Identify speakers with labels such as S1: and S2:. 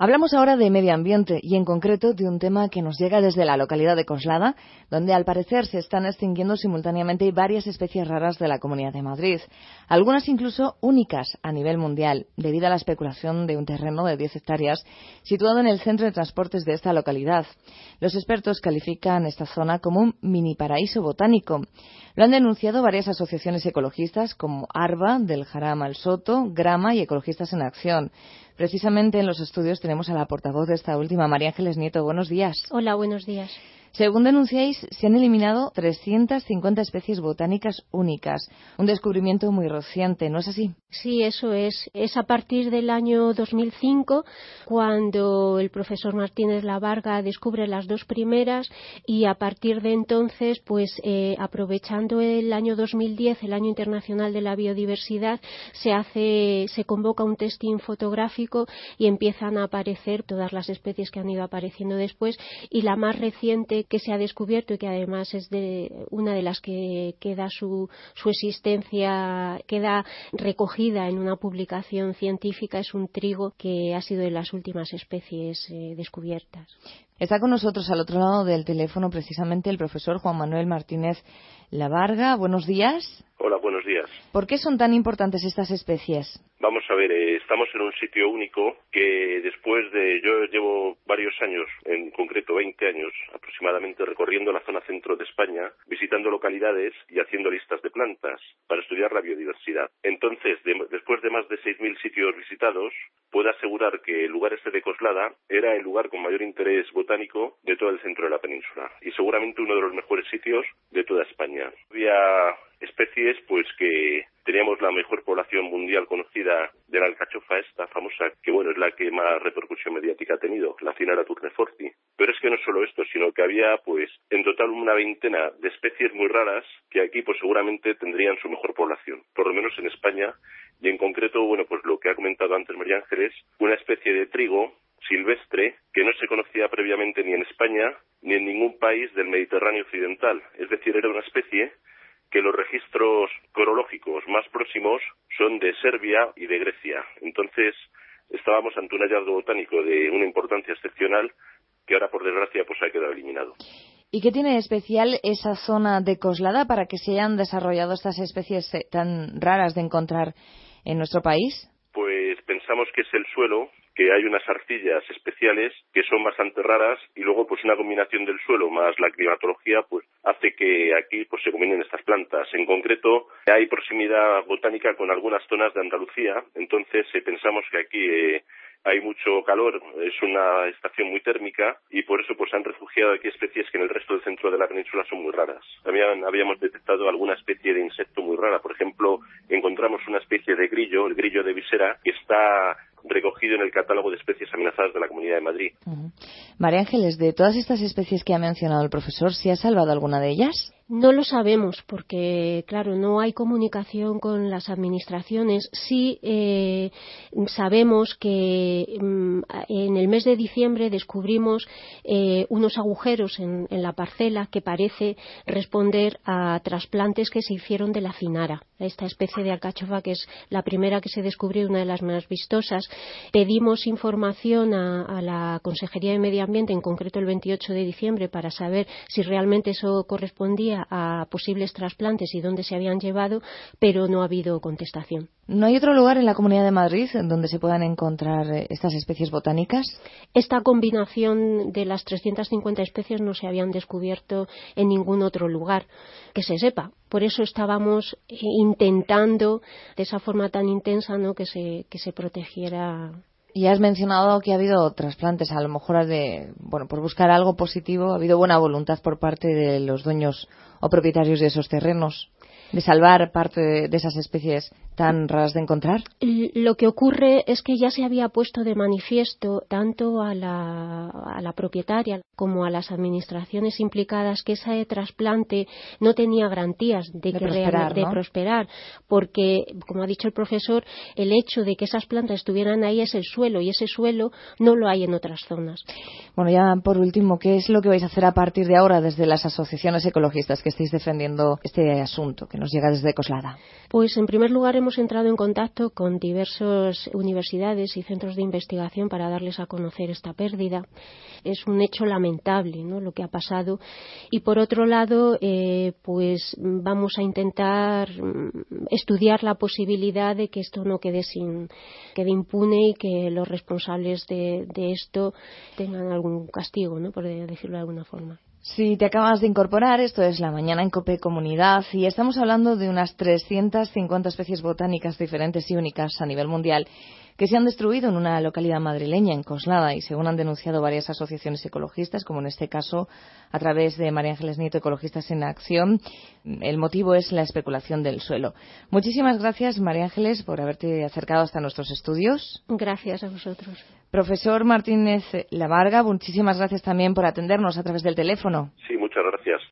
S1: Hablamos ahora de medio ambiente y en concreto de un tema que nos llega desde la localidad de Coslada, donde al parecer se están extinguiendo simultáneamente varias especies raras de la Comunidad de Madrid, algunas incluso únicas a nivel mundial, debido a la especulación de un terreno de 10 hectáreas situado en el centro de transportes de esta localidad. Los expertos califican esta zona como un mini paraíso botánico. Lo han denunciado varias asociaciones ecologistas como ARBA, del Jarama al Soto, Grama y Ecologistas en Acción. Precisamente en los estudios tenemos a la portavoz de esta última, María Ángeles Nieto. Buenos días.
S2: Hola, buenos días.
S1: Según denunciáis, se han eliminado 350 especies botánicas únicas, un descubrimiento muy reciente, ¿no es así?
S2: Sí, eso es. Es a partir del año 2005 cuando el profesor Martínez Lavarga descubre las dos primeras y a partir de entonces, pues eh, aprovechando el año 2010, el año internacional de la biodiversidad, se hace, se convoca un testing fotográfico y empiezan a aparecer todas las especies que han ido apareciendo después y la más reciente que se ha descubierto y que además es de una de las que queda su, su existencia, queda recogida en una publicación científica, es un trigo que ha sido de las últimas especies eh, descubiertas.
S1: Está con nosotros al otro lado del teléfono precisamente el profesor Juan Manuel Martínez Lavarga. Buenos días.
S3: Hola, buenos días.
S1: ¿Por qué son tan importantes estas especies?
S3: Vamos a ver, eh, estamos en un sitio único que después de, yo llevo varios años, en concreto 20 años aproximadamente, recorriendo la zona centro de España, visitando localidades y haciendo listas de plantas para estudiar la biodiversidad. Entonces, después de más de 6.000 sitios visitados, puedo asegurar que el lugar este de Coslada era el lugar con mayor interés botánico de todo el centro de la península y seguramente uno de los mejores sitios de toda España. Había especies pues que teníamos la mejor población mundial conocida de la alcachofa esta famosa, que bueno, es la que más repercusión mediática ha tenido, la Cinara turneforti. Pero es que no solo esto, sino que había pues en total una veintena de especies muy raras que aquí pues seguramente tendrían su mejor población, por lo menos en España, y en concreto, bueno, pues lo que ha comentado antes María Ángeles, una especie de trigo silvestre que no se conocía previamente ni en España ni en ningún país del Mediterráneo occidental. Es decir, era una especie que los registros corológicos más próximos son de Serbia y de Grecia. Entonces, estábamos ante un hallazgo botánico de una importancia excepcional que ahora, por desgracia, pues ha quedado eliminado.
S1: ¿Y qué tiene especial esa zona de Coslada para que se hayan desarrollado estas especies eh, tan raras de encontrar en nuestro país?
S3: Pues pensamos que es el suelo, que hay unas arcillas especiales que son bastante raras y luego pues una combinación del suelo más la climatología pues hace que aquí pues se combinen estas plantas. En concreto hay proximidad botánica con algunas zonas de Andalucía, entonces eh, pensamos que aquí eh, hay mucho calor, es una estación muy térmica y por eso pues han refugiado aquí especies que en el resto del centro de la península son muy raras. También habíamos detectado alguna especie de insecto muy rara, por ejemplo, encontramos una especie de grillo, el grillo de visera, que está recogido en el catálogo de especies amenazadas de la Comunidad de Madrid.
S1: María Ángeles, de todas estas especies que ha mencionado el profesor, ¿se ha salvado alguna de ellas?
S2: No lo sabemos porque, claro, no hay comunicación con las administraciones. Sí eh, sabemos que mm, en el mes de diciembre descubrimos eh, unos agujeros en, la parcela que parece responder a trasplantes que se hicieron de la cinara, esta especie de alcachofa que es la primera que se descubrió una de las más vistosas. Pedimos información a la Consejería de Medio Ambiente, en concreto el 28 de diciembre, para saber si realmente eso correspondía a posibles trasplantes y dónde se habían llevado, pero no ha habido contestación.
S1: ¿No hay otro lugar en la Comunidad de Madrid donde se puedan encontrar eh, estas especies botánicas?
S2: Esta combinación de las 350 especies no se habían descubierto en ningún otro lugar que se sepa. Por eso estábamos eh, intentando, de esa forma tan intensa, ¿no? que, se, que se protegiera
S1: y has mencionado que ha habido trasplantes, a lo mejor de, bueno, por buscar algo positivo, ha habido buena voluntad por parte de los dueños o propietarios de esos terrenos de salvar parte de, esas especies tan raras de encontrar?
S2: Lo que ocurre es que ya se había puesto de manifiesto tanto a la, a la propietaria como a las administraciones implicadas que ese trasplante no tenía garantías de, que prosperar, de prosperar, porque, como ha dicho el profesor, el hecho de que esas plantas estuvieran ahí es el suelo y ese suelo no lo hay en otras zonas.
S1: Bueno, ya por último, ¿qué es lo que vais a hacer a partir de ahora desde las asociaciones ecologistas que estáis defendiendo este asunto que nos llega desde Coslada?
S2: Pues en primer lugar hemos hemos entrado en contacto con diversas universidades y centros de investigación para darles a conocer esta pérdida. Es un hecho lamentable ¿no? lo que ha pasado. Y por otro lado, eh, pues vamos a intentar mm, estudiar la posibilidad de que esto no quede, sin, quede impune y que los responsables de, de esto tengan algún castigo, ¿no? por decirlo de alguna forma.
S1: Si te acabas de incorporar, esto es la mañana en Cope Comunidad y estamos hablando de unas 350 especies botánicas diferentes y únicas a nivel mundial que se han destruido en una localidad madrileña, en Coslada, y según han denunciado varias asociaciones ecologistas, como en este caso a través de María Ángeles Nieto, Ecologistas en Acción, el motivo es la especulación del suelo. Muchísimas gracias, María Ángeles, por haberte acercado hasta nuestros estudios.
S2: Gracias a vosotros.
S1: Profesor Martínez Lavarga, muchísimas gracias también por atendernos a través del teléfono.
S3: Sí, muchas gracias.